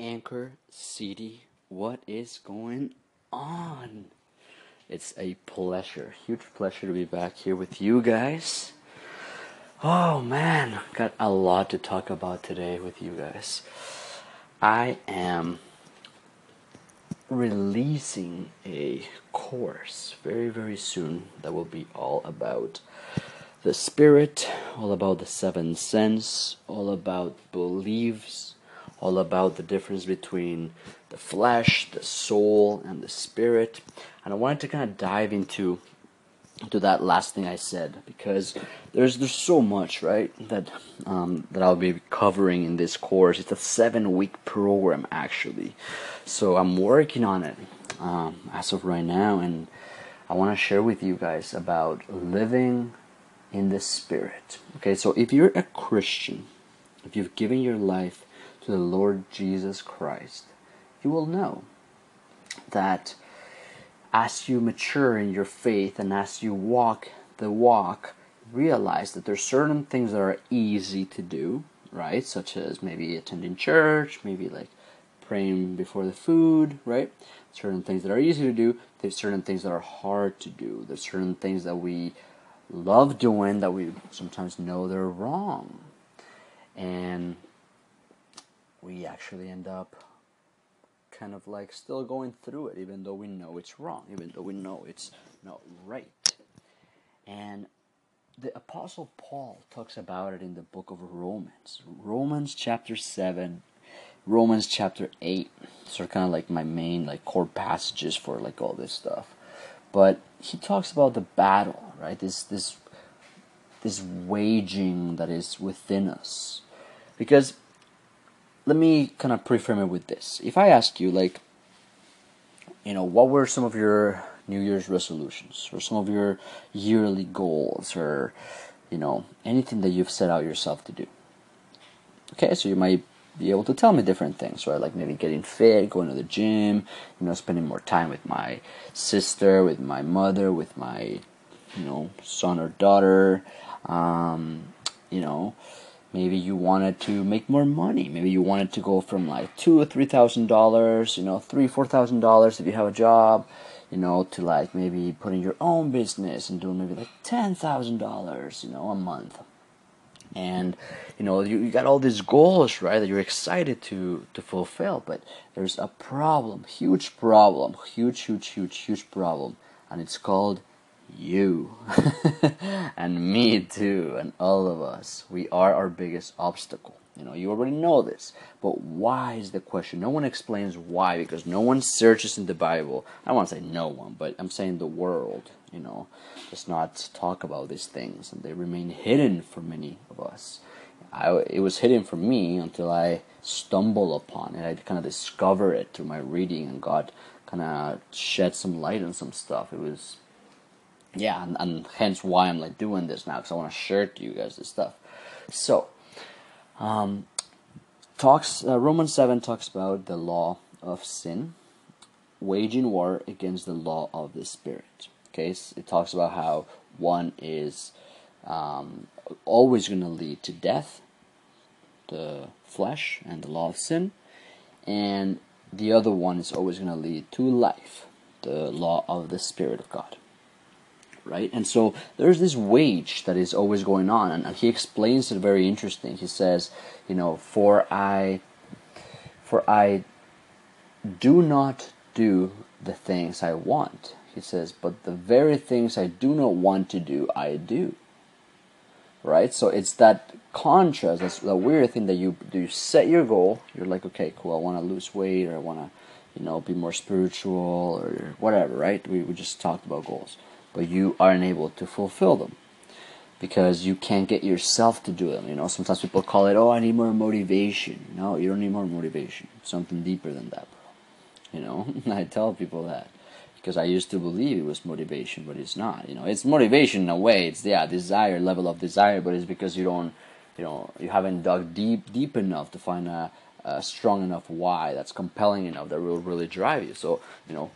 Anchor City. What is going on? It's a pleasure, huge pleasure to be back here with you guys. Oh man, got a lot to talk about today with you guys. I am releasing a course very, very soon that will be all about the spirit, all about the seven sense, all about beliefs, all about the difference between the flesh, the soul, and the spirit. And I wanted to kind of dive into to that last thing I said because there's there's so much right that um, that I'll be covering in this course. It's a seven week program actually, so I'm working on it um, as of right now, and I want to share with you guys about living in the spirit. Okay, so if you're a Christian, if you've given your life to the Lord Jesus Christ, you will know that as you mature in your faith and as you walk the walk, realize that there's certain things that are easy to do, right? Such as maybe attending church, maybe like praying before the food, right? Certain things that are easy to do. There's certain things that are hard to do. There's certain things that we love doing that we sometimes know they're wrong. And we actually end up kind of like still going through it, even though we know it's wrong, even though we know it's not right. And the Apostle Paul talks about it in the book of Romans. Romans chapter 7, Romans chapter 8. These are kind of like my main like core passages for like all this stuff. But he talks about the battle, right? This this this waging that is within us. Because let me kind of preframe it with this. If I ask you, like, you know, what were some of your New Year's resolutions, or some of your yearly goals, or, you know, anything that you've set out yourself to do? Okay, so you might be able to tell me different things, right? Like maybe getting fit, going to the gym, you know, spending more time with my sister, with my mother, with my, you know, son or daughter, um, you know, maybe you wanted to make more money. Maybe you wanted to go from like two or three thousand dollars you know three four thousand dollars if you have a job you know to like maybe putting your own business and doing maybe like ten thousand dollars you know a month. And you know you, you got all these goals right that you're excited to to fulfill but there's a problem huge problem huge huge huge huge problem and it's called you. And me too and all of us. We are our biggest obstacle. You know you already know this. But why is the question? No one explains why because no one searches in the bible. I want to say no one but i'm saying the world you know. Does not talk about these things and they remain hidden for many of us. I, it was hidden from me until i stumbled upon it. I kind of discovered it through my reading and god kind of shed some light on some stuff. It was yeah, and, and hence why I'm like doing this now because I want to share to you guys this stuff. So, um, talks uh, Romans seven talks about the law of sin, waging war against the law of the spirit. Okay, so it talks about how one is um, always going to lead to death, the flesh and the law of sin, and the other one is always going to lead to life, the law of the spirit of God right? And so there's this wage that is always going on, and, he explains it very interesting. He says, you know, for I, for I do not do the things I want. He says, but the very things I do not want to do, I do. Right? So it's that contrast, that's the weird thing that you do. You set your goal, you're like, okay, cool, I want to lose weight, or I want to, you know, be more spiritual, or whatever, right? We, we just talked about goals but you aren't able to fulfill them because you can't get yourself to do them. You know, sometimes people call it, "Oh, I need more motivation." No, you don't need more motivation. Something deeper than that, bro. You know, I tell people that because I used to believe it was motivation, but it's not. You know, it's motivation in a way. It's yeah, desire, level of desire, but it's because you don't, you know, you haven't dug deep, deep enough to find a, a strong enough why that's compelling enough that will really drive you. So, you know,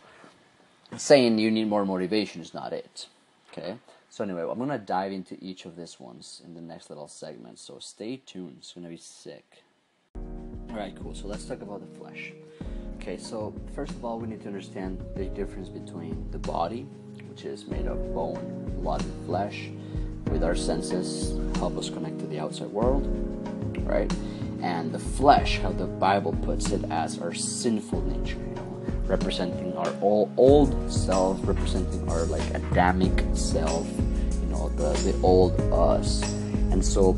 saying you need more motivation is not it. Okay? So anyway, I'm gonna dive into each of these ones in the next little segment. So stay tuned. It's gonna be sick. All right, cool. So let's talk about the flesh. Okay, so first of all, we need to understand the difference between the body, which is made of bone, blood, and flesh, with our senses, help us connect to the outside world, right? And the flesh, how the Bible puts it, as our sinful nature, you know, representing our all old self, representing our like Adamic self, you know, the the old us. And so,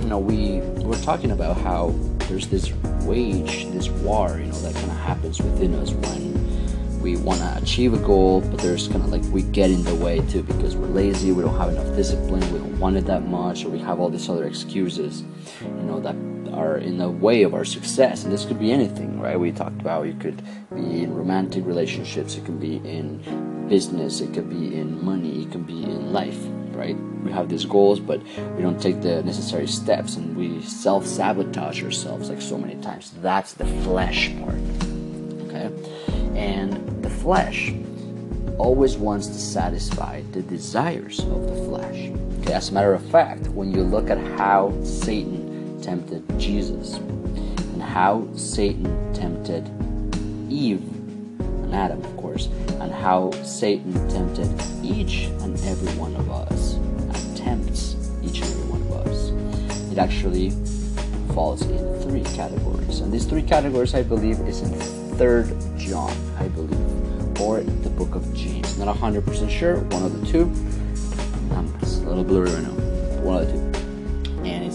you know, we we're talking about how there's this wage, this war, you know, that kind of happens within us when we want to achieve a goal, but there's kind of like we get in the way too because we're lazy, we don't have enough discipline, we don't want it that much, or we have all these other excuses, you know, that are in the way of our success. And this could be anything, right? We talked about you could be in romantic relationships, it can be in business, it could be in money, it can be in life, right? We have these goals, but we don't take the necessary steps and we self sabotage ourselves like so many times. That's the flesh part, okay? And the flesh always wants to satisfy the desires of the flesh. Okay, as a matter of fact, when you look at how Satan tempted Jesus and how Satan tempted Eve and Adam, of course, and how Satan tempted each and every one of us and tempts each and every one of us, it actually falls in three categories. And these three categories, I believe, is in Third John, I believe or the book of James. Not 100% sure, one of the two. Um, it's a little blurry right now. One of the two.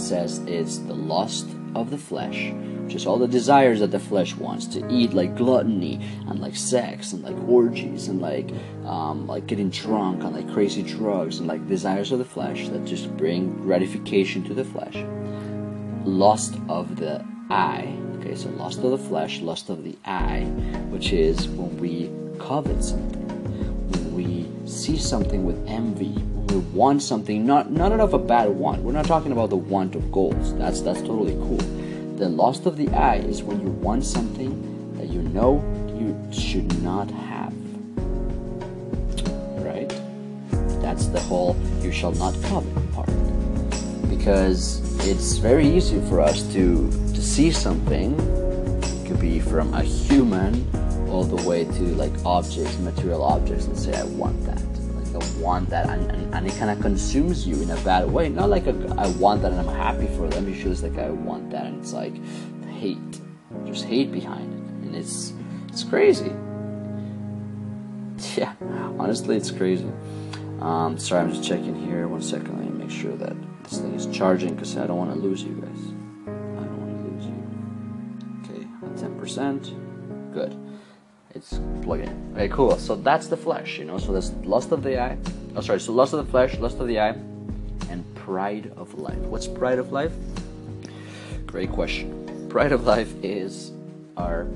Says it's the lust of the flesh, which is all the desires that the flesh wants to eat, like gluttony and like sex and like orgies and like um, like getting drunk and like crazy drugs and like desires of the flesh that just bring gratification to the flesh. Lust of the eye. Okay, so lust of the flesh, lust of the eye, which is when we covet something, when we see something with envy, want something, not not of a bad want. We're not talking about the want of goals. That's that's totally cool. The lust of the eye is when you want something that you know you should not have. Right? That's the whole you shall not covet part. Because it's very easy for us to to see something. It could be from a human all the way to like objects, material objects, and say, I want that. Like, I want that. And, and, and it kind of consumes you in a bad way. Not like a, I want that and I'm happy for them. It's just like, I want that. And it's like hate. There's hate behind it. And it's, it's crazy. Yeah, honestly, it's crazy. Um, sorry, I'm just checking here. One second. Let me make sure that this thing is charging because I don't want to lose you guys. I don't want to lose you. Okay, 10%. Good it's plugging in. Okay, cool. So that's the flesh, you know. So there's lust of the eye. Oh, sorry. So lust of the flesh, lust of the eye, and pride of life. What's pride of life? Great question. Pride of life is our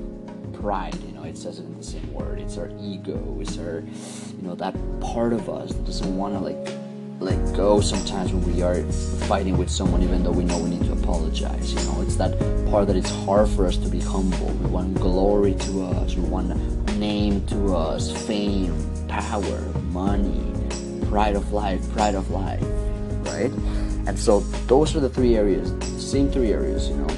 pride. You know, it says it in the same word. It's our ego. It's our, you know, that part of us that doesn't want to like let go sometimes when we are fighting with someone even though we know we need to apologize you know? It's that part that it's hard for us to be humble. We want glory to us. We want name to us. Fame power money pride of life pride of life right? And so those are the three areas same three areas you know?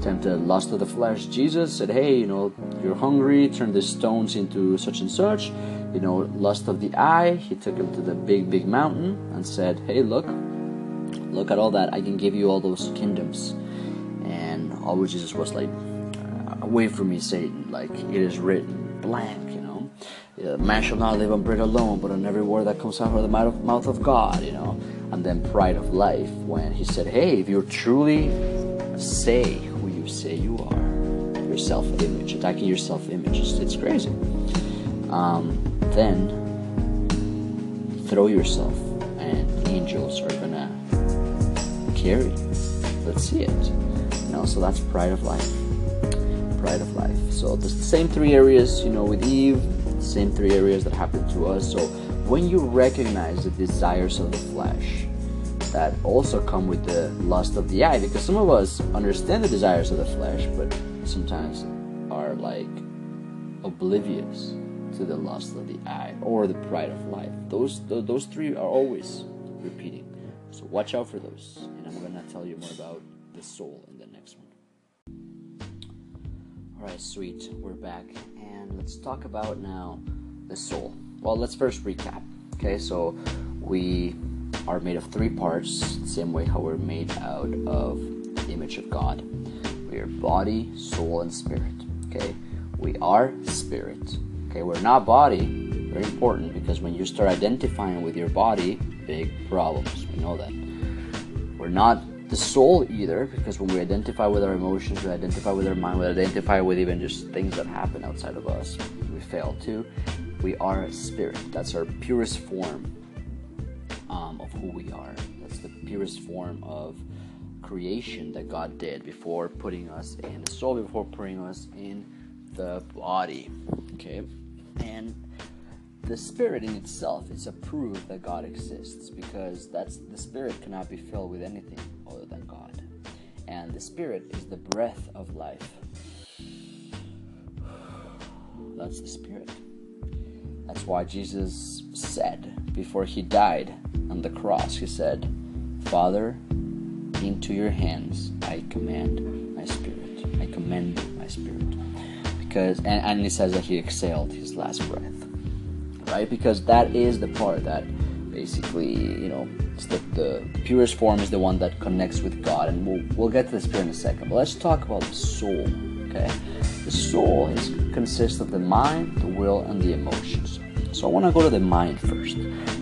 Tempted lust of the flesh. Jesus said hey you know you're hungry. Turn the stones into such and such you know, lust of the eye. He took him to the big, big mountain and said, Hey, look, look at all that. I can give you all those kingdoms. And all Jesus was like, Away from me, Satan. Like it is written, blank, you know. Man shall not live on bread alone, but on every word that comes out of the mouth of God, you know. And then pride of life, when he said, Hey, if you truly say who you say you are, your self image, attacking your self image, it's crazy. Um, then throw yourself and angels are gonna carry you. Let's see it. You know, so that's pride of life. Pride of life. So the same three areas, you know, with Eve, same three areas that happened to us. So when you recognize the desires of the flesh that also come with the lust of the eye, because some of us understand the desires of the flesh, but sometimes are like oblivious to the lust of the eye or the pride of life. Those those three are always repeating. So watch out for those. And I'm gonna tell you more about the soul in the next one. Alright, sweet. We're back. And let's talk about now the soul. Well, let's first recap. Okay, so we are made of three parts, same way how we're made out of the image of God. We are body, soul, and spirit. Okay, we are spirit. Okay, we're not body. Very important because when you start identifying with your body, big problems. We know that. We're not the soul either, because when we identify with our emotions, we identify with our mind, we identify with even just things that happen outside of us, we fail too. We are a spirit. That's our purest form um, of who we are. That's the purest form of creation that God did before putting us in the soul, before putting us in the body. Okay? And the spirit in itself is a proof that God exists because that's the spirit cannot be filled with anything other than God. And the spirit is the breath of life. That's the spirit. That's why Jesus said before he died on the cross, he said, Father, into your hands I command my spirit. I commend my spirit. Because and, and it says that he exhaled his last breath right? Because that is the part that basically, you know, the, the, purest form is the one that connects with God, and we'll, we'll get to the spirit in a second. But let's talk about the soul, okay? The soul is, consists of the mind, the will, and the emotions. So I want to go to the mind first.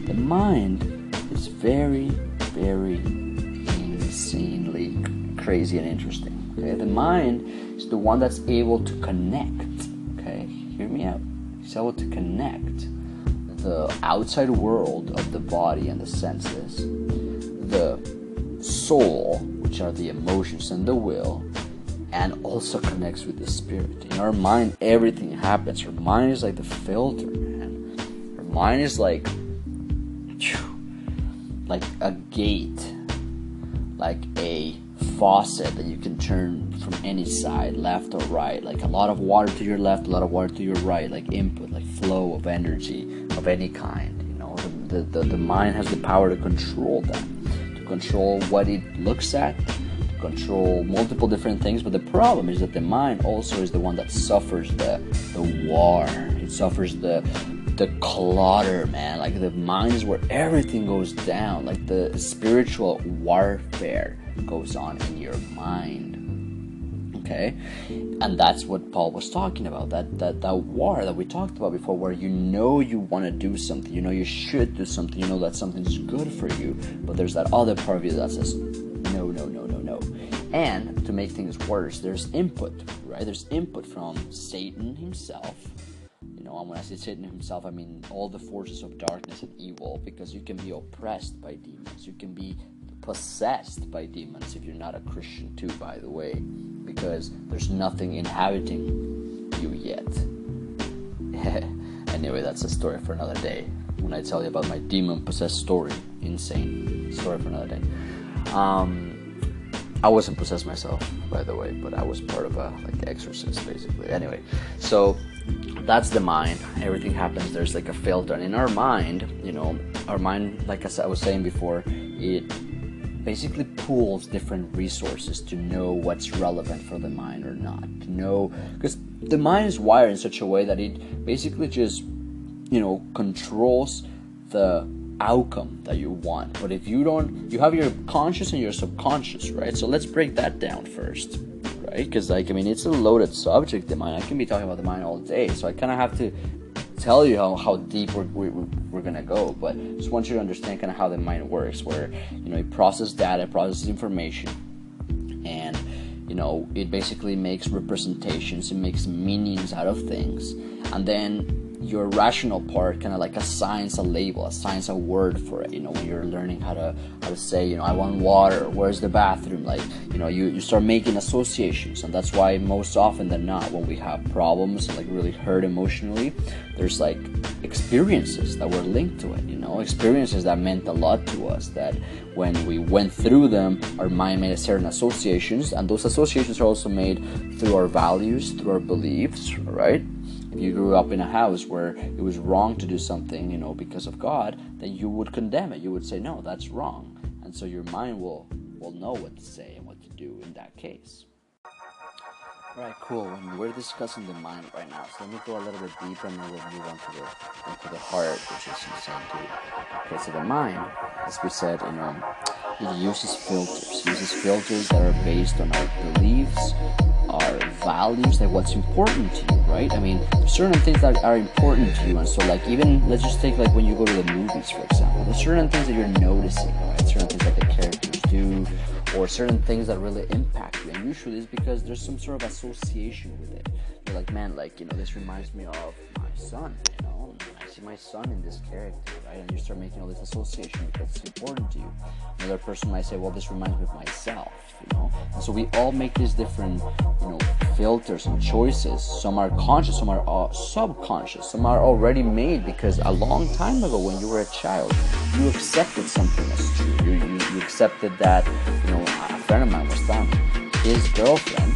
The mind is very, very insanely crazy and interesting. Okay, the mind the one that's able to connect. Okay, hear me out. It's able to connect the outside world of the body and the senses, the soul, which are the emotions and the will, and also connects with the spirit. In our mind, everything happens. Our mind is like the filter, man. Our mind is like, like a gate, like a faucet that you can turn from any side, left or right. Like a lot of water to your left, a lot of water to your right, like input, like flow of energy of any kind. You know, the, the, the mind has the power to control that, to control what it looks at, to control multiple different things. But the problem is that the mind also is the one that suffers the, the war. It suffers the the clutter, man. Like the mind is where everything goes down. Like the spiritual warfare goes on in your mind. Okay? And that's what Paul was talking about. That that that war that we talked about before where you know you want to do something, you know you should do something, you know that something's good for you, but there's that other part of you that says no, no, no, no, no. And to make things worse, there's input, right? There's input from Satan himself you know, when I say Satan himself, I mean all the forces of darkness and evil, because you can be oppressed by demons. You can be possessed by demons if you're not a Christian, too, by the way, because there's nothing inhabiting you yet. anyway, that's a story for another day. When I tell you about my demon possessed story, insane story for another day. Um, I wasn't possessed myself, by the way, but I was part of a like exorcist, basically. Anyway, so that's the mind. Everything happens. There's like a filter, and in our mind, you know, our mind, like I was saying before, it basically pools different resources to know what's relevant for the mind or not. To know because the mind is wired in such a way that it basically just you know controls the outcome that you want. But if you don't, you have your conscious and your subconscious, right? So let's break that down first, right? Because like I mean, it's a loaded subject. The mind. I can be talking about the mind all day, so I kind of have to tell you how, how deep we're, we, we're gonna go but just want you to understand kind of how the mind works where you know it processes data it processes information and you know it basically makes representations it makes meanings out of things and then your rational part kind of like assigns a label, assigns a word for it. You know, when you're learning how to how to say, you know, I want water. Where's the bathroom? Like, you know, you, you start making associations, and that's why most often than not, when we have problems, like really hurt emotionally, there's like experiences that were linked to it. You know, experiences that meant a lot to us. That when we went through them, our mind made certain associations, and those associations are also made through our values, through our beliefs, right? If you grew up in a house where it was wrong to do something, you know, because of God, then you would condemn it. You would say, no, that's wrong. And so your mind will, will know what to say and what to do in that case. Alright, cool. When we're discussing the mind right now, so let me go a little bit deeper and then we'll move on to the into the heart, which is insane too. Okay, so the mind, as we said, you um, know, it uses filters. Uses filters that are based on our beliefs, our values, like what's important to you, right? I mean, certain things that are important to you, and so like even let's just take like when you go to the movies, for example, there's certain things that you're noticing, right? Certain things that the characters do, or certain things that really impact you. And usually it's because there's some sort of association with it. You're like, man, like, you know, this reminds me of my son, my son in this character, right? And you start making all this association because it's important to you. Another person might say, well, this reminds me of myself, you know? And so we all make these different, you know, filters and choices. Some are conscious, some are uh, subconscious, some are already made because a long time ago when you were a child, you accepted something as true. You, you, you accepted that, you know, a friend of mine was telling his girlfriend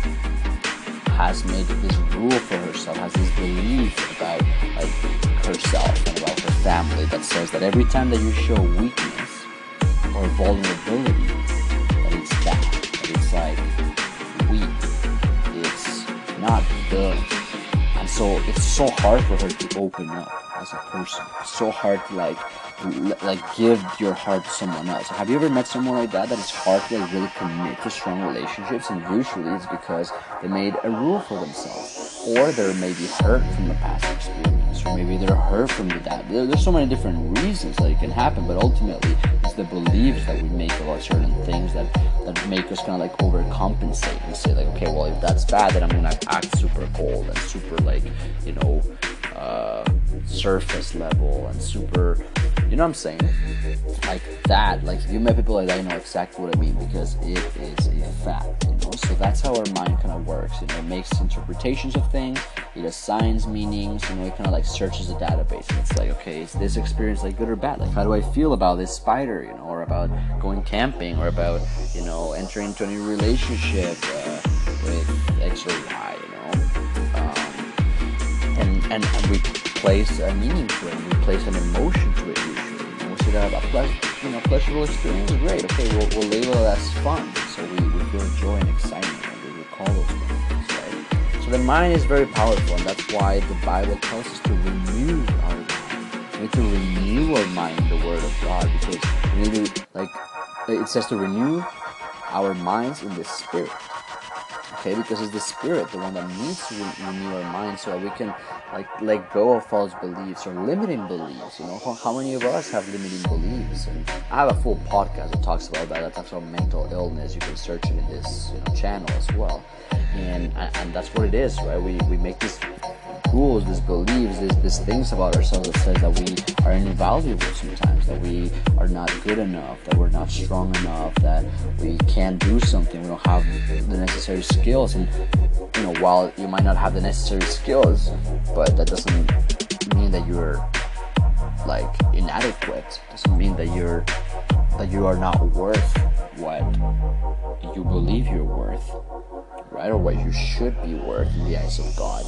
has made this rule for herself, has this belief about like herself and about her family that says that every time that you show weakness or vulnerability, that it's bad, that it's like weak, it's not good. And so it's so hard for her to open up as a person. It's so hard to like like give your heart to someone else. Have you ever met someone like that that it's hard to like really commit to strong relationships and usually it's because they made a rule for themselves or they're maybe hurt from the past experience or maybe they're hurt from the dad. There's so many different reasons that it can happen but ultimately it's the beliefs that we make about certain things that, that make us kind of like overcompensate and say like okay well if that's bad then I'm gonna act super cold and super like you know uh, surface level and super you know what I'm saying? Like that, like if you met people like that, you know exactly what I mean because it is a fact, you know. So that's how our mind kind of works. You know, it makes interpretations of things, it assigns meanings. You know, it kind of like searches a database and it's like, okay, is this experience like good or bad? Like, how do I feel about this spider? You know, or about going camping, or about you know entering into a new relationship uh, with X or Y. You know, um, and, and and we place a meaning to it, we place an emotion to it that a pleasure, you know, pleasurable experience great. Okay, we'll, we'll label it as fun, so we, we feel joy and excitement when we recall those things, right? So the mind is very powerful, and that's why the Bible tells us to renew our mind. We need to renew our mind in the Word of God because we need to, like, it says to renew our minds in the Spirit. Okay, because it's the Spirit, the one that needs to re- renew our mind so that we can like let go of false beliefs or limiting beliefs. You know, how, how, many of us have limiting beliefs? And I have a full podcast that talks about that. That talks about mental illness. You can search it in this you know, channel as well, and and that's what it is, right? We we make these rules, these beliefs, these, these things about ourselves that says that we are invaluable sometimes, that we are not good enough, that we're not strong enough, that we can't do something, we don't have the necessary skills, and you know, while you might not have the necessary skills, but that doesn't mean that you're like inadequate. Doesn't mean that you're that you are not worth what you believe you're worth, right? Or what you should be worth in the eyes of God.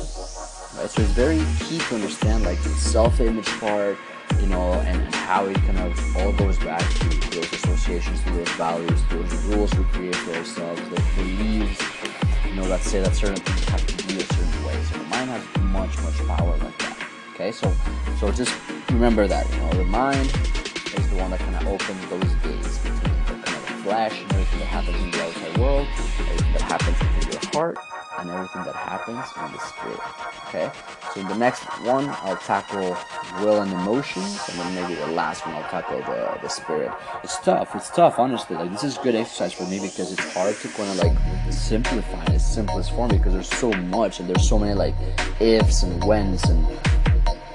Right? So it's very key to understand like the self-image part, you know, and, and how it kind of all goes back to those associations, to those values, those rules we create for ourselves, those beliefs you know, that say that certain things have to be a certain way. So the mind has much, much power like that. Okay, so so just remember that, you know, the mind is the one that kind of opens those gates between the kind of flesh and everything that happens in the outside world, everything that happens in your heart, and everything that happens in the spirit. Okay? So in the next one, I'll tackle will and emotions, and then maybe the last one I'll tackle the, the spirit. It's tough. It's tough, honestly. Like this is good exercise for me because it's hard to kind of like simplify in simplest form because there's so much and there's so many like ifs and whens and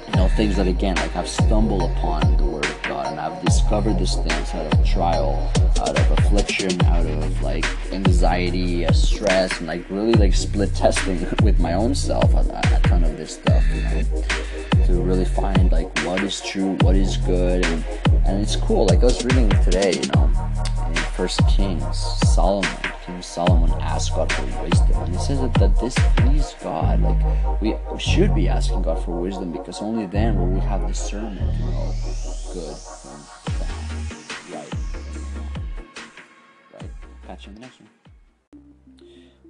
you know things that again like I've stumbled upon the word and I've discovered these things out of trial out of affliction, out of like anxiety, uh, stress, and like really like split testing with my own self a, a ton of this stuff, you know, to really find like what is true, what is good, and and it's cool. Like I was reading today, you know, in First Kings, Solomon, Solomon asked God for wisdom, and he says that, that this pleased God. Like we should be asking God for wisdom because only then will we have discernment to know good from bad, right? Right. catch you in the next one.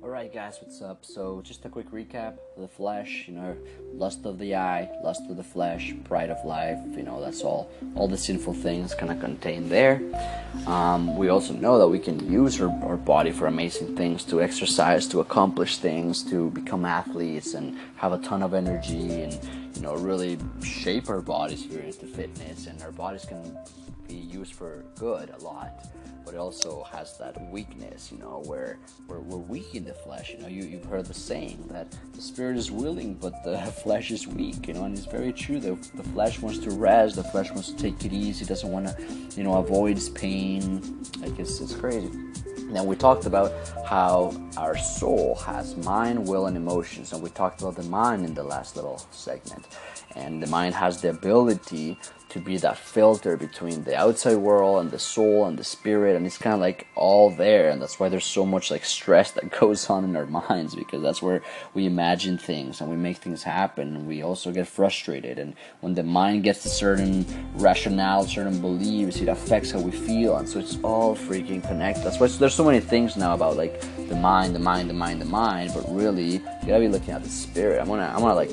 Alright, guys, what's up? So, just a quick recap the flesh, you know, lust of the eye, lust of the flesh, pride of life, you know, that's all, all the sinful things kind of contained there. Um, we also know that we can use our, our body for amazing things to exercise, to accomplish things, to become athletes, and have a ton of energy, and, you know, really shape our bodies here into fitness, and our bodies can be used for good a lot but it also has that weakness, you know, where, where we're weak in the flesh. You know, you, you've heard the saying that the spirit is willing, but the flesh is weak, you know, and it's very true. The, the flesh wants to rest, the flesh wants to take it easy, doesn't want to, you know, avoid pain. Like, it's, it's crazy. Now, we talked about how our soul has mind, will, and emotions, and we talked about the mind in the last little segment. And the mind has the ability to be that filter between the outside world and the soul and the spirit and it's kind of like all there and that's why there's so much like stress that goes on in our minds because that's where we imagine things and we make things happen and we also get frustrated and when the mind gets a certain rationale certain beliefs it affects how we feel and so it's all freaking connected. That's why there's so many things now about like the mind the mind the mind the mind but really you gotta be looking at the spirit. I'm gonna i'm gonna like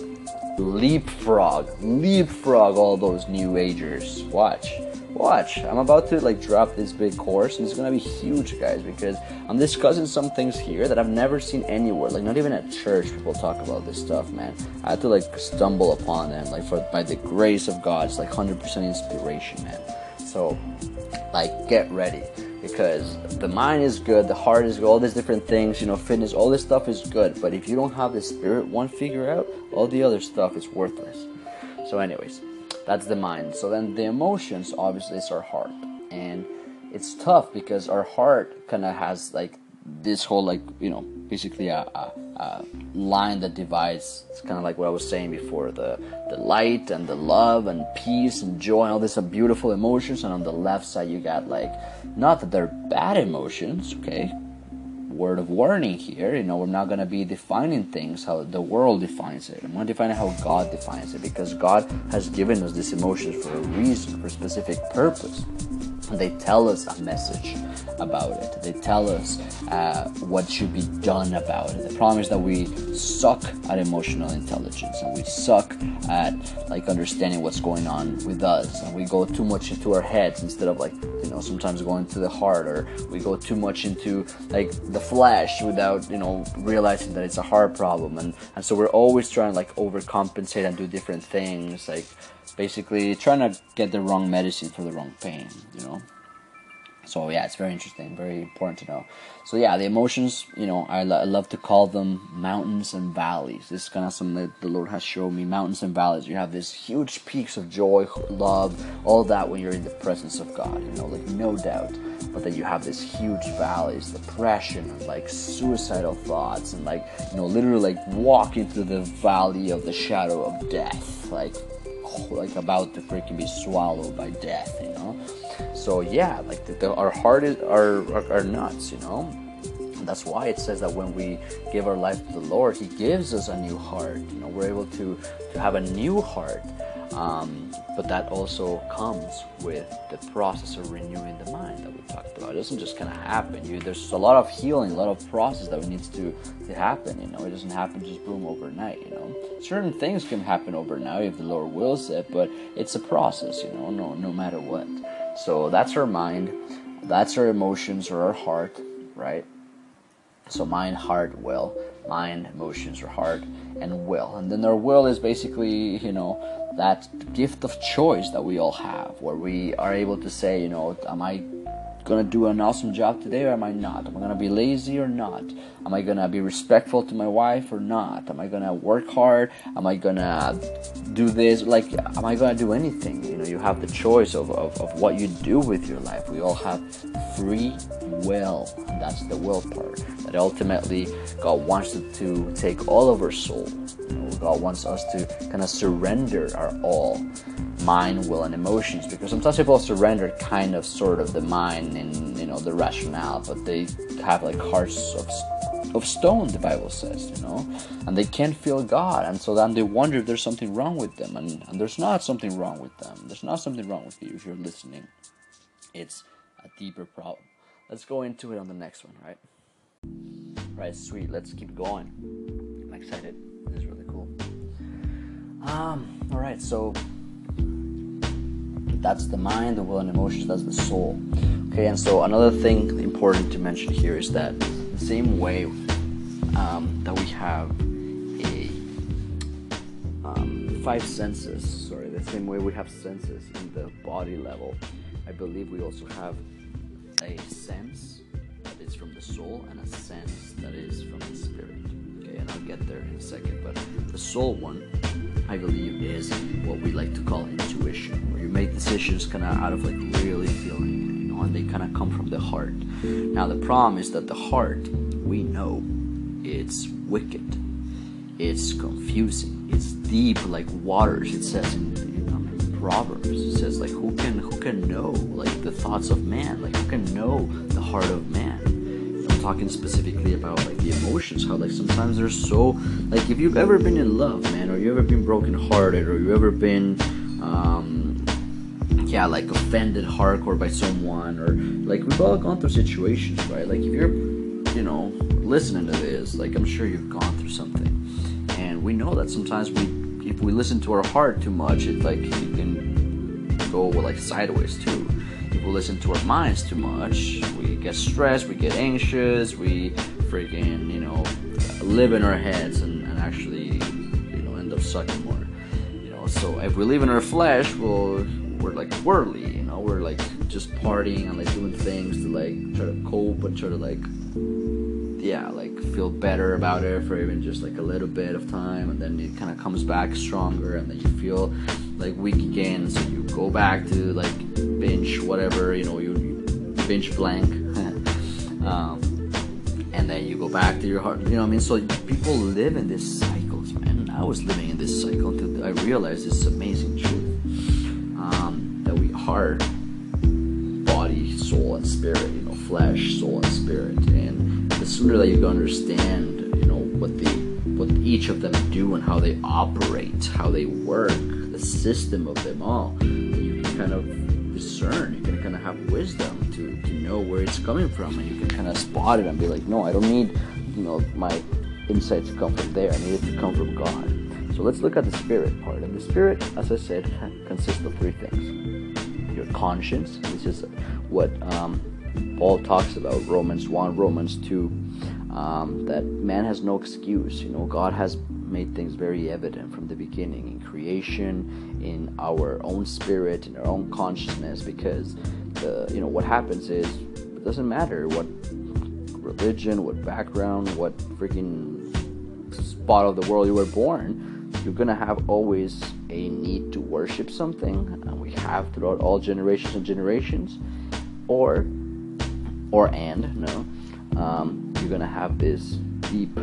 leapfrog, leapfrog all those new agers. Watch, watch. I'm about to like drop this big course, and it's gonna be huge, guys, because I'm discussing some things here that I've never seen anywhere. Like not even at church, people talk about this stuff, man. I had to like stumble upon them, like for by the grace of God. It's like 100% inspiration, man. So, like, get ready because the mind is good, the heart is good, all these different things, you know, fitness, all this stuff is good. But if you don't have the spirit one figure out, all the other stuff is worthless. So, anyways, that's the mind. So then the emotions, obviously, is our heart, and it's tough because our heart kind of has like this whole like you know basically a, a, a line that divides. It's kind of like what i was saying before the the light and the love and peace and joy and all these are beautiful emotions and on the left side you got like not that they're bad emotions okay? Word of warning here you know we're not going to be defining things how the world defines it. I'm going to define how god defines it because god has given us these emotions for a reason for a specific purpose they tell us a message about it. They tell us uh, what should be done about it. The problem is that we suck at emotional intelligence and we suck at like understanding what's going on with us, and we go too much into our heads instead of like you know sometimes going to the heart, or we go too much into like the flesh without you know realizing that it's a heart problem, and and so we're always trying to like overcompensate and do different things like basically trying to get the wrong medicine for the wrong pain, you know. So yeah, it's very interesting, very important to know. So yeah, the emotions, you know, I, lo- I love to call them mountains and valleys. This is kind of something that the Lord has shown me. Mountains and valleys. You have these huge peaks of joy, love, all that when you're in the presence of God. You know, like no doubt. But then you have these huge valleys, depression, like suicidal thoughts, and like you know, literally like walking through the valley of the shadow of death, like like about to freaking be swallowed by death, you know. So yeah, like the, the, our heart is are, are, are nuts, you know. That's why it says that when we give our life to the Lord, He gives us a new heart. You know, we're able to to have a new heart. Um, but that also comes with the process of renewing the mind that we talked about. It doesn't just kind of happen. You, there's a lot of healing, a lot of process that needs to, to happen. You know, it doesn't happen just boom overnight. You know, certain things can happen overnight if the Lord wills it, but it's a process. You know, no no matter what. So that's our mind, that's our emotions or our heart, right? So mind, heart, will. Mind, emotions, or heart, and will. And then our will is basically, you know, that gift of choice that we all have, where we are able to say, you know, am I gonna do an awesome job today or am I not? Am I gonna be lazy or not? Am I gonna be respectful to my wife or not? Am I gonna work hard? Am I gonna do this? Like, am I gonna do anything? You know, you have the choice of, of, of what you do with your life. We all have free will. And that's the will part. That ultimately God wants to, to take all of our soul. God wants us to kind of surrender our all mind, will, and emotions. Because sometimes people surrender kind of, sort of, the mind and you know the rationale, but they have like hearts of of stone. The Bible says, you know, and they can't feel God, and so then they wonder if there's something wrong with them, and, and there's not something wrong with them. There's not something wrong with you if you're listening. It's a deeper problem. Let's go into it on the next one, right? Right, sweet. Let's keep going. I'm excited. Um, all right, so that's the mind, the will, and emotions. That's the soul. Okay, and so another thing important to mention here is that the same way um, that we have a um, five senses, sorry, the same way we have senses in the body level, I believe we also have a sense that is from the soul and a sense that is from the spirit. And I'll get there in a second, but the soul one, I believe, is what we like to call intuition, where you make decisions kind of out of like really feeling, you know, and they kind of come from the heart. Now, the problem is that the heart, we know, it's wicked, it's confusing, it's deep like waters. It says in, in um, Proverbs, it says like who can who can know like the thoughts of man, like who can know the heart of man. Talking specifically about like the emotions, how like sometimes they're so like if you've ever been in love, man, or you ever been brokenhearted, or you ever been um, yeah, like offended hardcore by someone, or like we've all gone through situations, right? Like if you're, you know, listening to this, like I'm sure you've gone through something, and we know that sometimes we, if we listen to our heart too much, it like it can go like sideways too. If we listen to our minds too much, we get stressed, we get anxious, we freaking you know live in our heads and, and actually you know end up sucking more. You know, so if we live in our flesh, we'll we're like worldly, you know, we're like just partying and like doing things to like try to cope and try to like yeah, like feel better about it for even just like a little bit of time, and then it kind of comes back stronger, and then you feel like weak again, so you go back to like binge whatever, you know, you, you binge blank, um, and then you go back to your heart, you know what I mean? So people live in this cycles, man. I was living in this cycle until I realized this amazing truth um, that we are body, soul, and spirit, you know, flesh, soul, and spirit, and the sooner that you understand, you know, what the what each of them do and how they operate, how they work, the system of them all, you can kind of discern. You can kind of have wisdom to to know where it's coming from, and you can kind of spot it and be like, no, I don't need, you know, my insights to come from there. I need it to come from God. So let's look at the spirit part. And the spirit, as I said, consists of three things: your conscience, This is what um, Paul talks about Romans 1, Romans 2, um, that man has no excuse. You know, God has made things very evident from the beginning in creation, in our own spirit, in our own consciousness, because the you know what happens is it doesn't matter what religion, what background, what freaking spot of the world you were born, you're gonna have always a need to worship something, and we have throughout all generations and generations, or or and no, um, you're gonna have this deep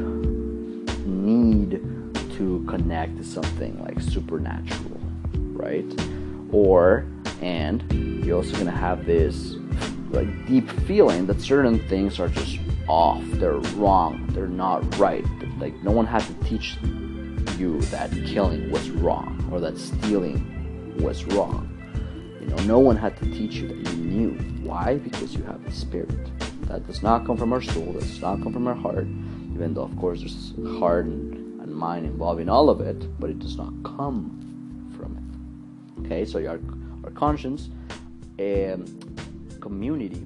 need to connect to something like supernatural, right? Or and you're also gonna have this like deep feeling that certain things are just off, they're wrong, they're not right. Like no one had to teach you that killing was wrong or that stealing was wrong. You know, no one had to teach you that you knew. Why? Because you have the spirit. That does not come from our soul, that does not come from our heart, even though, of course, there's heart and, mind involved in all of it, but it does not come from it. Okay, so our, our conscience, um, community,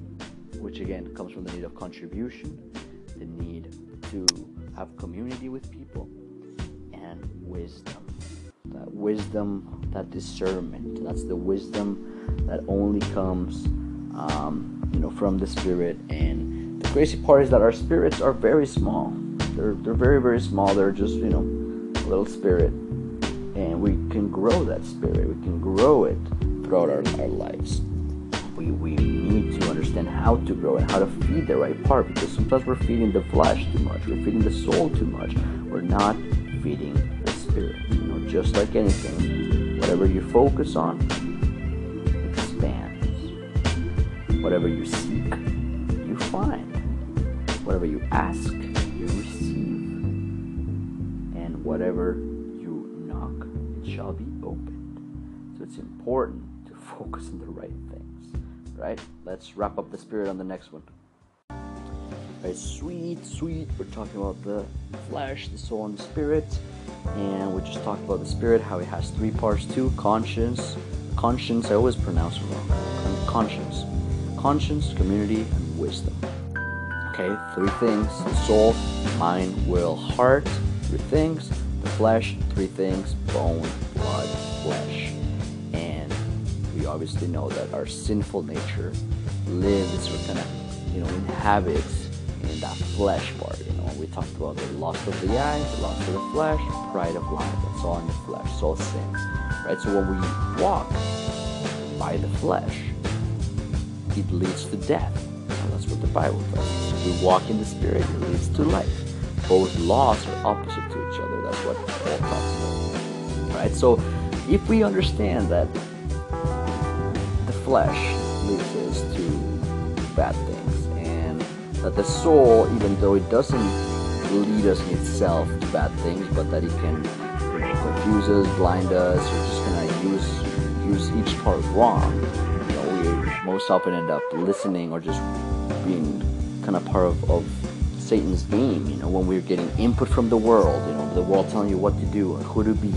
which again comes from the need of contribution, the need to have community with people, and wisdom. That wisdom, that discernment, that's the wisdom that only comes, um, you know, from the spirit. And the crazy part is that our spirits are very small. They're they're very very small. They're just you know, a little spirit, and we can grow that spirit. We can grow it throughout our, our lives. We, we need to understand how to grow and how to feed the right part because sometimes we're feeding the flesh too much, we're feeding the soul too much, we're not feeding the spirit. You know, just like anything, whatever you focus on expands. Whatever you seek, you find. Whatever you ask, whatever you knock, it shall be opened. So it's important to focus on the right things. Right? Let's wrap up the spirit on the next one. Right? Sweet, sweet. We're talking about the flesh, the soul, and the spirit. And we just talked about the spirit, how it has three parts too conscience, conscience, I always pronounce it wrong. Conscience. Conscience, community, and wisdom. Okay, three things soul, mind, will, heart. Three things the flesh, three things bone, blood, flesh. And we obviously know that our sinful nature lives or kind of, you know, inhabits in that flesh part. You know, we talked about the lust of the eyes, the lust of the flesh, pride of life. That's all in the flesh. All sin. Right? So when we walk by the flesh, it leads to death. Well, that's what the Bible does. If we walk in the Spirit, it leads to life. Both laws are opposite to each other. That's what Paul talks about. Right? So if we understand that the flesh leads us to bad things and that the soul, even though it doesn't lead us in itself to bad things, but that it can confuse us, blind us, or just gonna use use each part wrong. You know, we most often end up listening or just being kind of part of, of Satan's game. You know, when we're getting input from the world, you know, the world telling you what to do or who to be.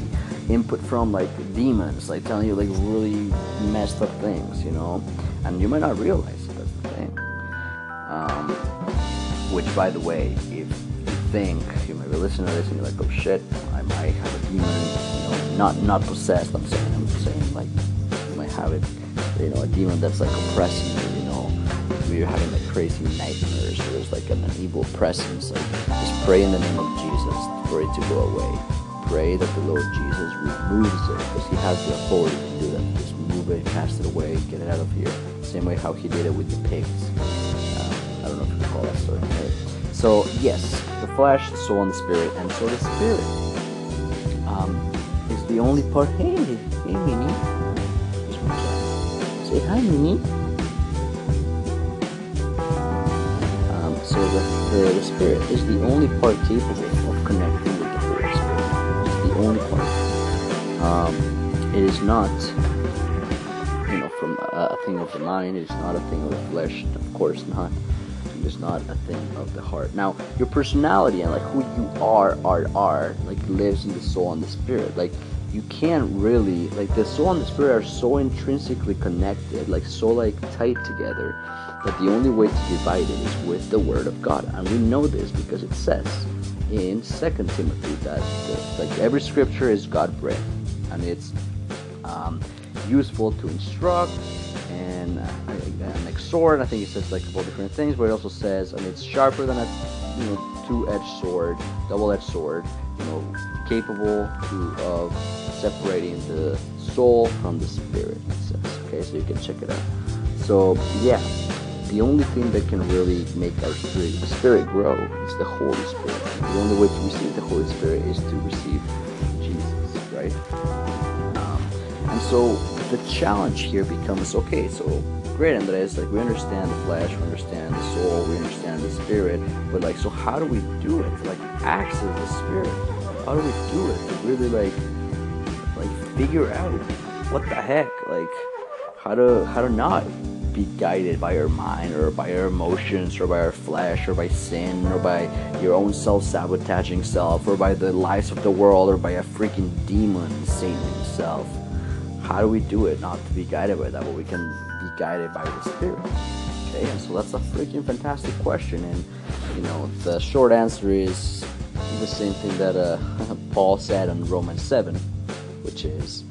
Input from like demons, like telling you like really messed up things, you know, and you might not realize it. That's the thing. Um, which, by the way, if you think you might be listening to this and you're like, oh shit, I might have a demon, you know, not not possessed. I'm saying, I'm saying like you might have it, you know, a demon that's like oppressing you, you know, you're having like crazy nightmares like an, evil presence. Like just pray in the name of Jesus for it to go away. Pray that the Lord Jesus removes it because He has the authority to do that. Just move it, cast it away, get it out of here. Same way how He did it with the pigs. Um, I don't know if you recall that story. Right? So yes, the flesh, the soul, and the spirit, and so the spirit um, is the only part. Hey, hey, Minnie. Say hi, Minnie. So the, spirit is the only part capable of connecting with the Spirit. It's the only part. Um, it is not, you know, from a, a thing of the mind. It is not a thing of the flesh. Of course not. It is not a thing of the heart. Now, your personality and like who you are, are, are, like lives in the soul and the spirit. Like you can't really like the soul and the spirit are so intrinsically connected, like so like tight together, that the only way to divide it is with the word of God. And we know this because it says in Second Timothy that the, like every scripture is God breathed and it's um, useful to instruct and, uh, and exhort. I think it says like a couple different things, but it also says, and it's sharper than a you know two-edged sword, double-edged sword, you know, capable to, of separating the soul from the spirit. It says, okay, so you can check it out. So yeah, the only thing that can really make our spirit, spirit grow is the Holy Spirit. The only way to receive the Holy Spirit is to receive Jesus, right? Um, and so the challenge here becomes okay, so great, Andres, like we understand the flesh, we understand the soul, we understand the spirit, but like, so how do we do it? Like, access the spirit. How do we do it to really like, like figure out what the heck, like, how to how to not be guided by our mind or by our emotions or by our flesh or by sin or by your own self-sabotaging self or by the lies of the world or by a freaking demon, Satan himself. How do we do it not to be guided by that, but we can be guided by the Spirit? Okay, and so that's a freaking fantastic question. And, you know, the short answer is the same thing that uh, Paul said in Romans 7, which is,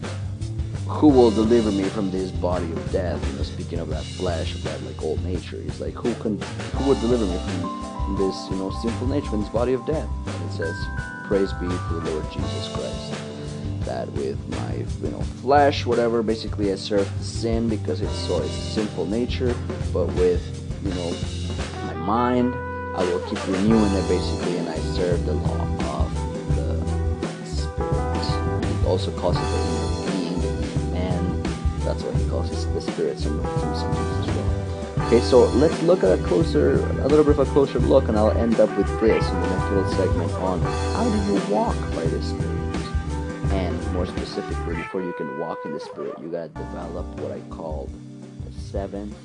who will deliver me from this body of death? You know, speaking of that flesh, of that like old nature, he's like, who can, who will deliver me from, this, you know, sinful nature, from this body of death? And it says, praise be to the Lord Jesus Christ that with my you know flesh whatever basically i serve the sin because it's so it's sinful nature but with you know my mind i will keep renewing it basically and i serve the law of the spirit It also calls it the inner that's what he calls it the spirit some sometimes as well okay so let's look at a closer a little bit of a closer look and i'll end up with this in the next little segment on how do you walk by the spirit and more specifically, before you can walk in the Spirit, you gotta develop what I call the seventh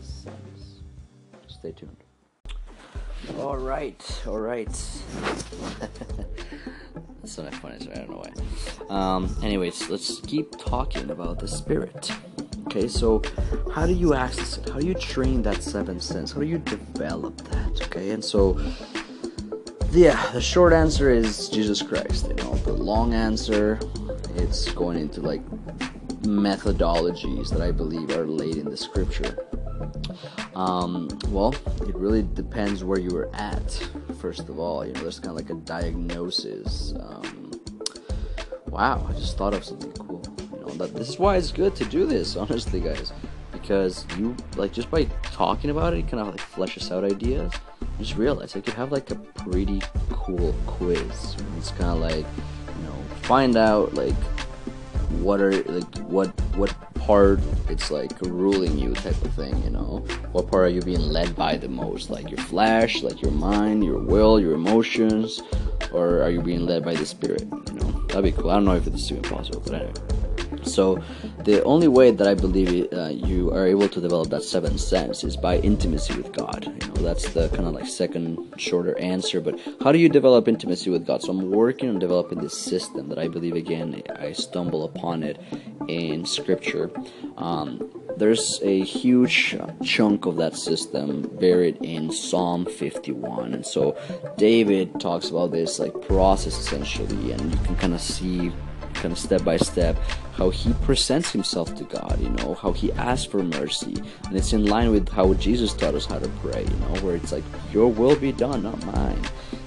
sense. Stay tuned. All right, all right. That's not funny, so I don't know why. Um, anyways, let's keep talking about the spirit. Okay, so how do you access it? How do you train that seventh sense? How do you develop that? Okay, and so yeah, the short answer is Jesus Christ. You know, the long answer, it's going into like methodologies that I believe are laid in the scripture. Um, well, it really depends where you were at. First of all, you know, there's kind of like a diagnosis. Um, wow, I just thought of something cool. You know, that this is why it's good to do this, honestly, guys, because you like just by talking about it, it kind of like fleshes out ideas. Just realize like you have like a pretty cool quiz. It's kind of like you know, find out like what are like what what part it's like ruling you type of thing you know? What part are you being led by the most? Like your flesh like your mind your will your emotions? Or are you being led by the spirit you know? That'd be cool. I don't know if it's even possible but anyway so, the only way that I believe uh, you are able to develop that seventh sense is by intimacy with God. You know, that's the kind of like second shorter answer. But how do you develop intimacy with God? So, I'm working on developing this system that I believe again I stumble upon it in Scripture. Um, there's a huge chunk of that system buried in Psalm 51. And so David talks about this like process essentially, and you can kind of see kind of step by step how he presents himself to God, you know, how he asks for mercy. And it's in line with how Jesus taught us how to pray, you know, where it's like, Your will be done, not mine.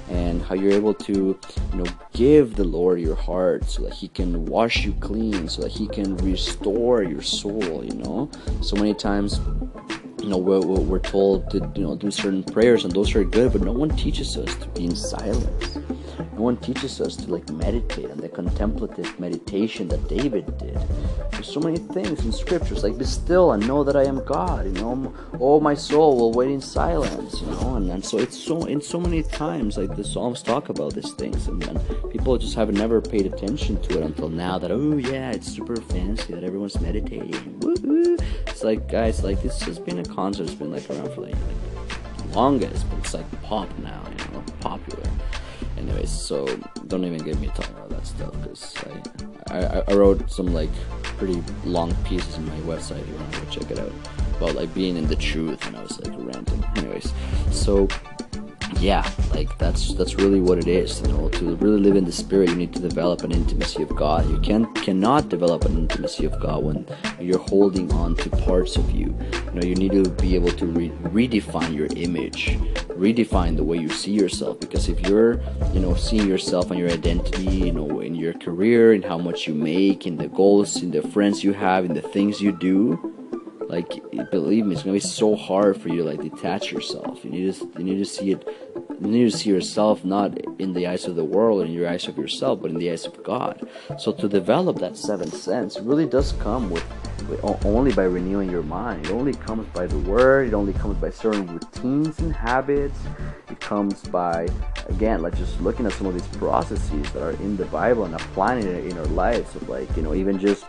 And how you're able to, you know, give the Lord your heart so that He can wash you clean, so that He can restore your soul, you know. So many times you know we're, we're told to you know do certain prayers and those are good but no one teaches us to be in silence no one teaches us to like meditate and the contemplative meditation that David did. There's so many things in scriptures like be still and know that I am God. You know, all my soul will wait in silence. You know, and, and so it's so in so many times like the Psalms talk about these things, and, and people just have never paid attention to it until now. That oh yeah, it's super fancy that everyone's meditating. Woo-hoo. It's like guys, like this has been a concept It's been like around for like, like longest, but it's like pop now. You know, popular anyways so don't even get me talking about that stuff because I, I, I wrote some like pretty long pieces in my website if you want to go check it out about like being in the truth and i was like ranting anyways so yeah, like that's that's really what it is. You know, to really live in the spirit, you need to develop an intimacy of God. You can cannot develop an intimacy of God when you're holding on to parts of you. You know, you need to be able to re- redefine your image, redefine the way you see yourself. Because if you're, you know, seeing yourself and your identity, you know, in your career, in how much you make, in the goals, in the friends you have, in the things you do, like believe me it's gonna be so hard for you to like detach yourself you need to you need to see it see yourself not in the eyes of the world in your eyes of yourself but in the eyes of god. So to develop that seventh sense really does come with, with only by renewing your mind. It only comes by the word. It only comes by certain routines and habits. It comes by again like just looking at some of these processes that are in the bible and applying it in our lives of like you know even just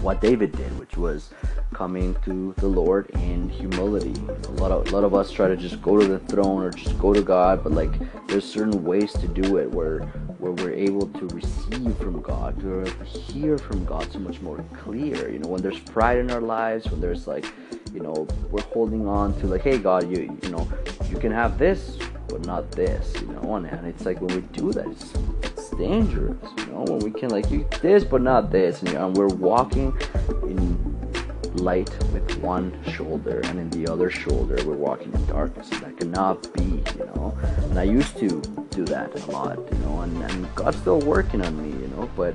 what david did which was coming to the Lord in humility. A lot of a lot of us try to just go to the throne or just go to God, but like there's certain ways to do it where where we're able to receive from God, to hear from God so much more clear. You know, when there's pride in our lives, when there's like, you know, we're holding on to like, hey God, you you know, you can have this, but not this. You know, and, it's like when we do that, dangerous. You know, when we can like you this, but not this, and, and we're walking in light with one shoulder and in the other shoulder we're walking in darkness that cannot be you know and i used to do that a lot you know and, and god's still working on me you know but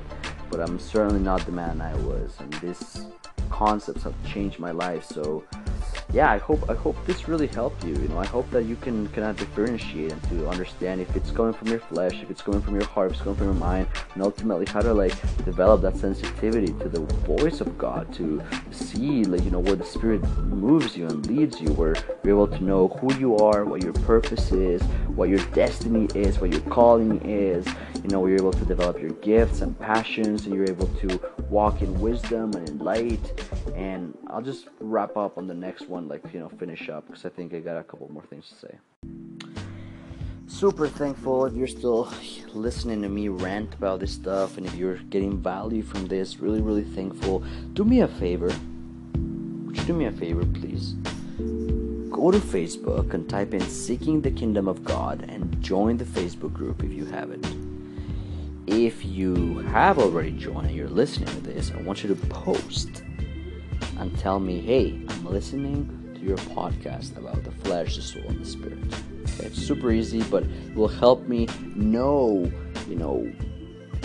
but i'm certainly not the man i was and these concepts have changed my life so yeah, I hope I hope this really helped you. You know, I hope that you can kind of differentiate and to understand if it's coming from your flesh, if it's coming from your heart, if it's coming from your mind, and ultimately how to like develop that sensitivity to the voice of God, to see like you know where the Spirit moves you and leads you, where you're able to know who you are, what your purpose is, what your destiny is, what your calling is. You know, you're able to develop your gifts and passions, and you're able to walk in wisdom and in light. And I'll just wrap up on the next one, like, you know, finish up because I think I got a couple more things to say. super thankful if you're still listening to me rant about this stuff and if you're getting value from this. Really, really thankful. Do me a favor. Would you do me a favor, please? Go to Facebook and type in Seeking the Kingdom of God and join the Facebook group if you haven't. If you have already joined and you're listening to this, I want you to post and tell me, hey, I'm listening to your podcast about the flesh, the soul, and the spirit. Okay, it's super easy, but it will help me know, you know,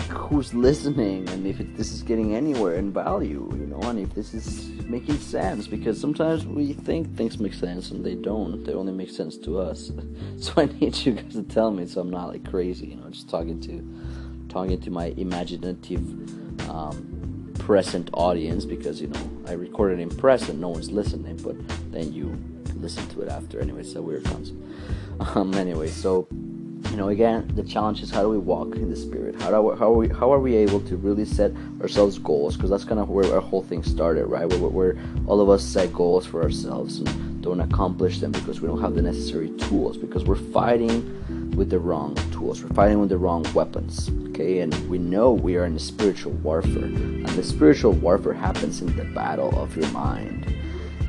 who's listening and if it, this is getting anywhere in value, you know, and if this is making sense. Because sometimes we think things make sense and they don't. They only make sense to us. So I need you guys to tell me so I'm not like crazy, you know, just talking to talking to my imaginative um, present audience because you know I recorded in present, no one's listening, but then you listen to it after anyway. So weird concept. Um, anyway, so you know, again, the challenge is how do we walk in the spirit? How do we, how are we how are we able to really set ourselves goals? Because that's kind of where our whole thing started, right? Where, where all of us set goals for ourselves and don't accomplish them because we don't have the necessary tools because we're fighting with the wrong tools. We're fighting with the wrong weapons. Okay, and we know we are in a spiritual warfare, and the spiritual warfare happens in the battle of your mind.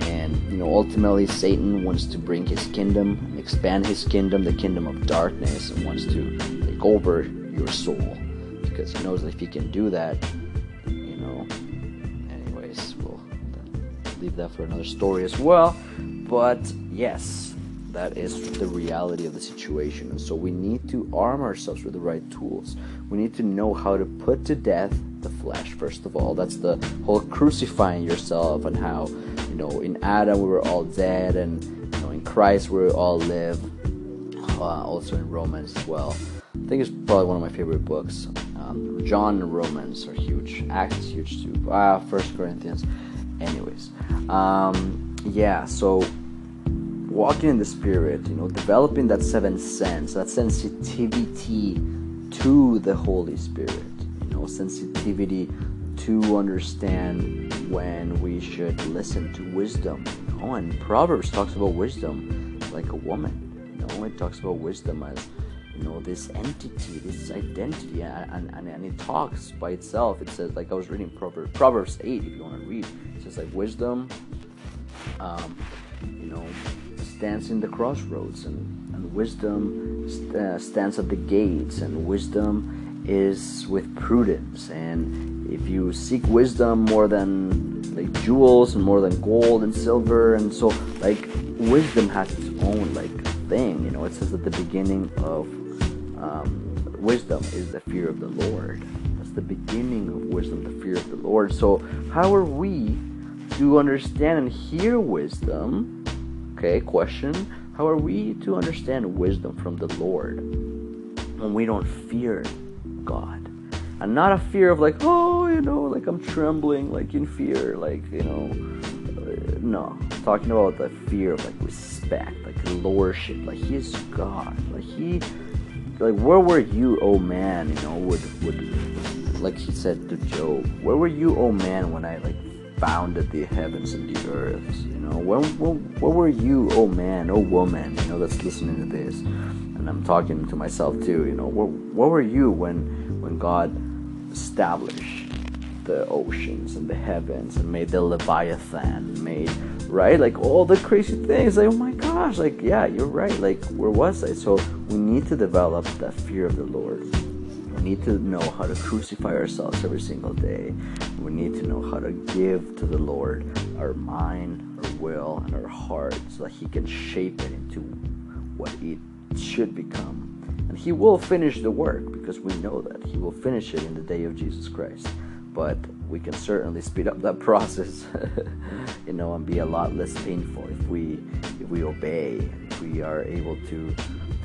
And you know, ultimately, Satan wants to bring his kingdom, expand his kingdom, the kingdom of darkness, and wants to take over your soul because he knows that if he can do that, you know. Anyways, we'll leave that for another story as well. But yes, that is the reality of the situation. And so we need to arm ourselves with the right tools. We need to know how to put to death the flesh, first of all. That's the whole crucifying yourself and how, you know, in Adam we were all dead and, you know, in Christ we all live. Uh, also in Romans as well. I think it's probably one of my favorite books. Um, John and Romans are huge. Acts is huge too. Ah, First Corinthians. Anyways, um, yeah. So walking in the spirit, you know, developing that seventh sense, that sensitivity to the Holy Spirit, you know, sensitivity to understand when we should listen to wisdom. You know, and Proverbs talks about wisdom like a woman. You know, it talks about wisdom as you know this entity, this identity, and, and, and it talks by itself. It says like I was reading Proverbs, Proverbs eight. If you want to read, it says like wisdom. Um, you know, stands in the crossroads, and, and wisdom st- uh, stands at the gates, and wisdom is with prudence. And if you seek wisdom more than like jewels and more than gold and silver, and so like wisdom has its own like thing. You know, it says at the beginning of um, wisdom is the fear of the Lord. That's the beginning of wisdom, the fear of the Lord. So how are we to understand and hear wisdom? Okay, question How are we to understand wisdom from the Lord when we don't fear God? And not a fear of like, oh, you know, like I'm trembling, like in fear, like, you know. Uh, no, I'm talking about the fear of like respect, like lordship, like He is God, like He, like where were you, oh man, you know, would would, like He said to Job, where were you, oh man, when I like founded the heavens and the earth. You know, where were you, oh man, oh woman, you know, that's listening to this? And I'm talking to myself too, you know, where were you when, when God established the oceans and the heavens and made the Leviathan, made, right? Like all the crazy things. Like, oh my gosh, like, yeah, you're right. Like, where was I? So we need to develop that fear of the Lord we need to know how to crucify ourselves every single day. We need to know how to give to the Lord our mind, our will, and our heart so that He can shape it into what it should become. And He will finish the work because we know that He will finish it in the day of Jesus Christ. But we can certainly speed up that process, you know, and be a lot less painful if we if we obey, if we are able to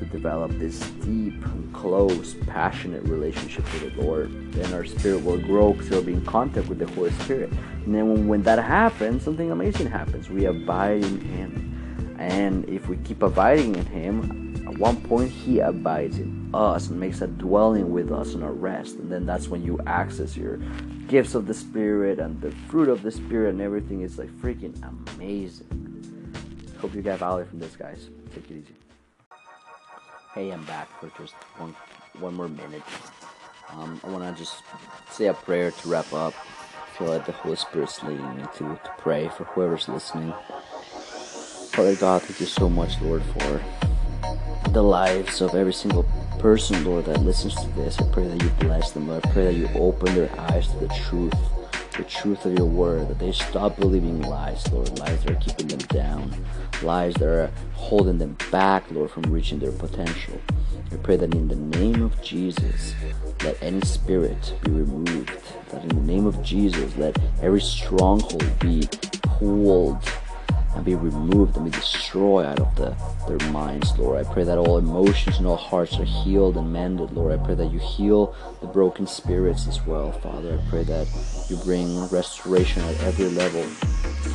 to develop this deep, and close, passionate relationship with the Lord. Then our spirit will grow because we'll be in contact with the Holy Spirit. And then when, that happens, something amazing happens. We abide in Him. And if we keep abiding in Him, at one point He abides in us and makes a dwelling with us and our rest. And then that's when you access your gifts of the Spirit and the fruit of the Spirit and everything is like freaking amazing. Hope you got value from this, guys. Take it easy. Hey, I'm back for just one one more minute. Um, I want to just say a prayer to wrap up. I feel like the Holy Spirit's leading me to, to pray for whoever's listening. Father God, thank you so much, Lord, for the lives of every single person, Lord, that listens to this. I pray that you bless them. Lord. I pray that you open their eyes to the truth, the truth of your word, that they stop believing lies, Lord, lies that are keeping them down, lies that are holding them back, Lord, from reaching their potential. I pray that in the name of Jesus, let any spirit be removed. That in the name of Jesus, let every stronghold be pulled and be removed and be destroyed out of the, their minds, Lord. I pray that all emotions and all hearts are healed and mended, Lord. I pray that you heal the broken spirits as well, Father. I pray that you bring restoration at every level,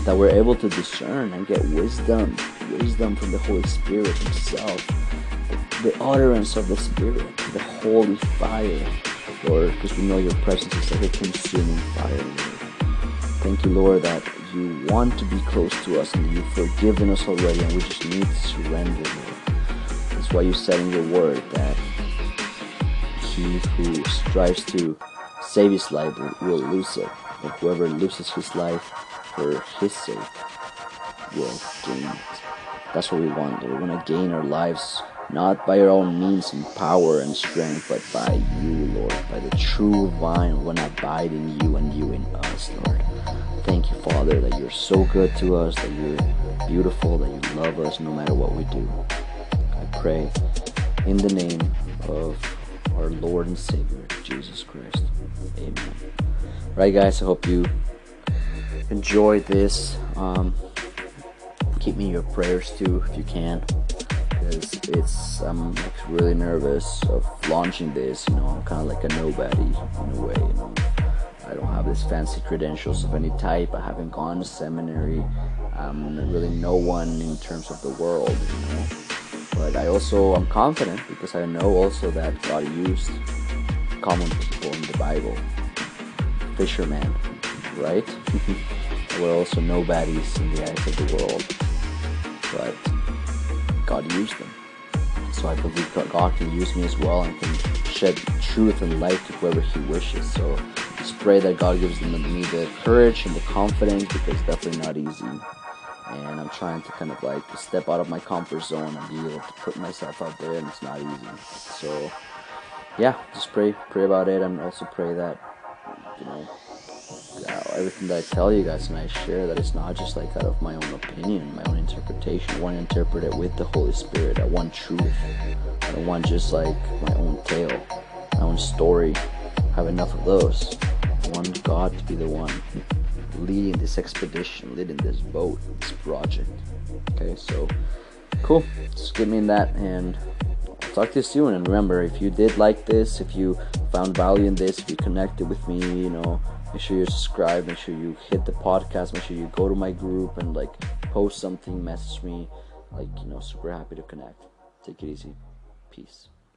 that we're able to discern and get wisdom, wisdom from the Holy Spirit Himself, the, the utterance of the Spirit, the holy fire, Lord, because we know your presence is like a consuming fire, Lord. Thank you, Lord, that you want to be close to us and you've forgiven us already and we just need to surrender. That's why you said in your word that he who strives to save his life will lose it, but whoever loses his life for his sake will gain it. That's what we want. We want to gain our lives not by our own means and power and strength, but by you, Lord, by the true vine. To abide in you and you in us, Lord. Thank you, Father, that you're so good to us, that you're beautiful, that you love us no matter what we do. I pray in the name of our Lord and Savior, Jesus Christ. Amen. Right, guys, I hope you enjoyed this. Um, keep me in your prayers too, if you can because it's I'm like really nervous of launching this. You know, I'm kind of like a nobody in a way. You know, I don't have this fancy credentials of any type. I haven't gone to seminary. Um, I'm really no one in terms of the world. You know, but I also I'm confident because I know also that God used common people in the Bible, fishermen, right? We're also nobodies in the eyes of the world, but God used them. So I believe God can use me as well and can shed truth and light to whoever He wishes. So just pray that God gives me the courage and the confidence because it's definitely not easy. And I'm trying to kind of like step out of my comfort zone and be able to put myself out there, and it's not easy. So yeah, just pray, pray about it, and also pray that you know everything that I tell you guys and I share that it's not just like out of my own opinion, my own interpretation. I want to interpret it with the Holy Spirit. I want truth. I don't want just like my own tale, my own story. I have enough of those. I want God to be the one leading this expedition, leading this boat, this project. Okay, so cool. Just give me that and I'll talk to you soon. And remember, if you did like this, if you found value in this, if you connected with me, you know, make sure you subscribe make sure you hit the podcast make sure you go to my group and like post something message me. Like you know super happy to connect. Take it easy. Peace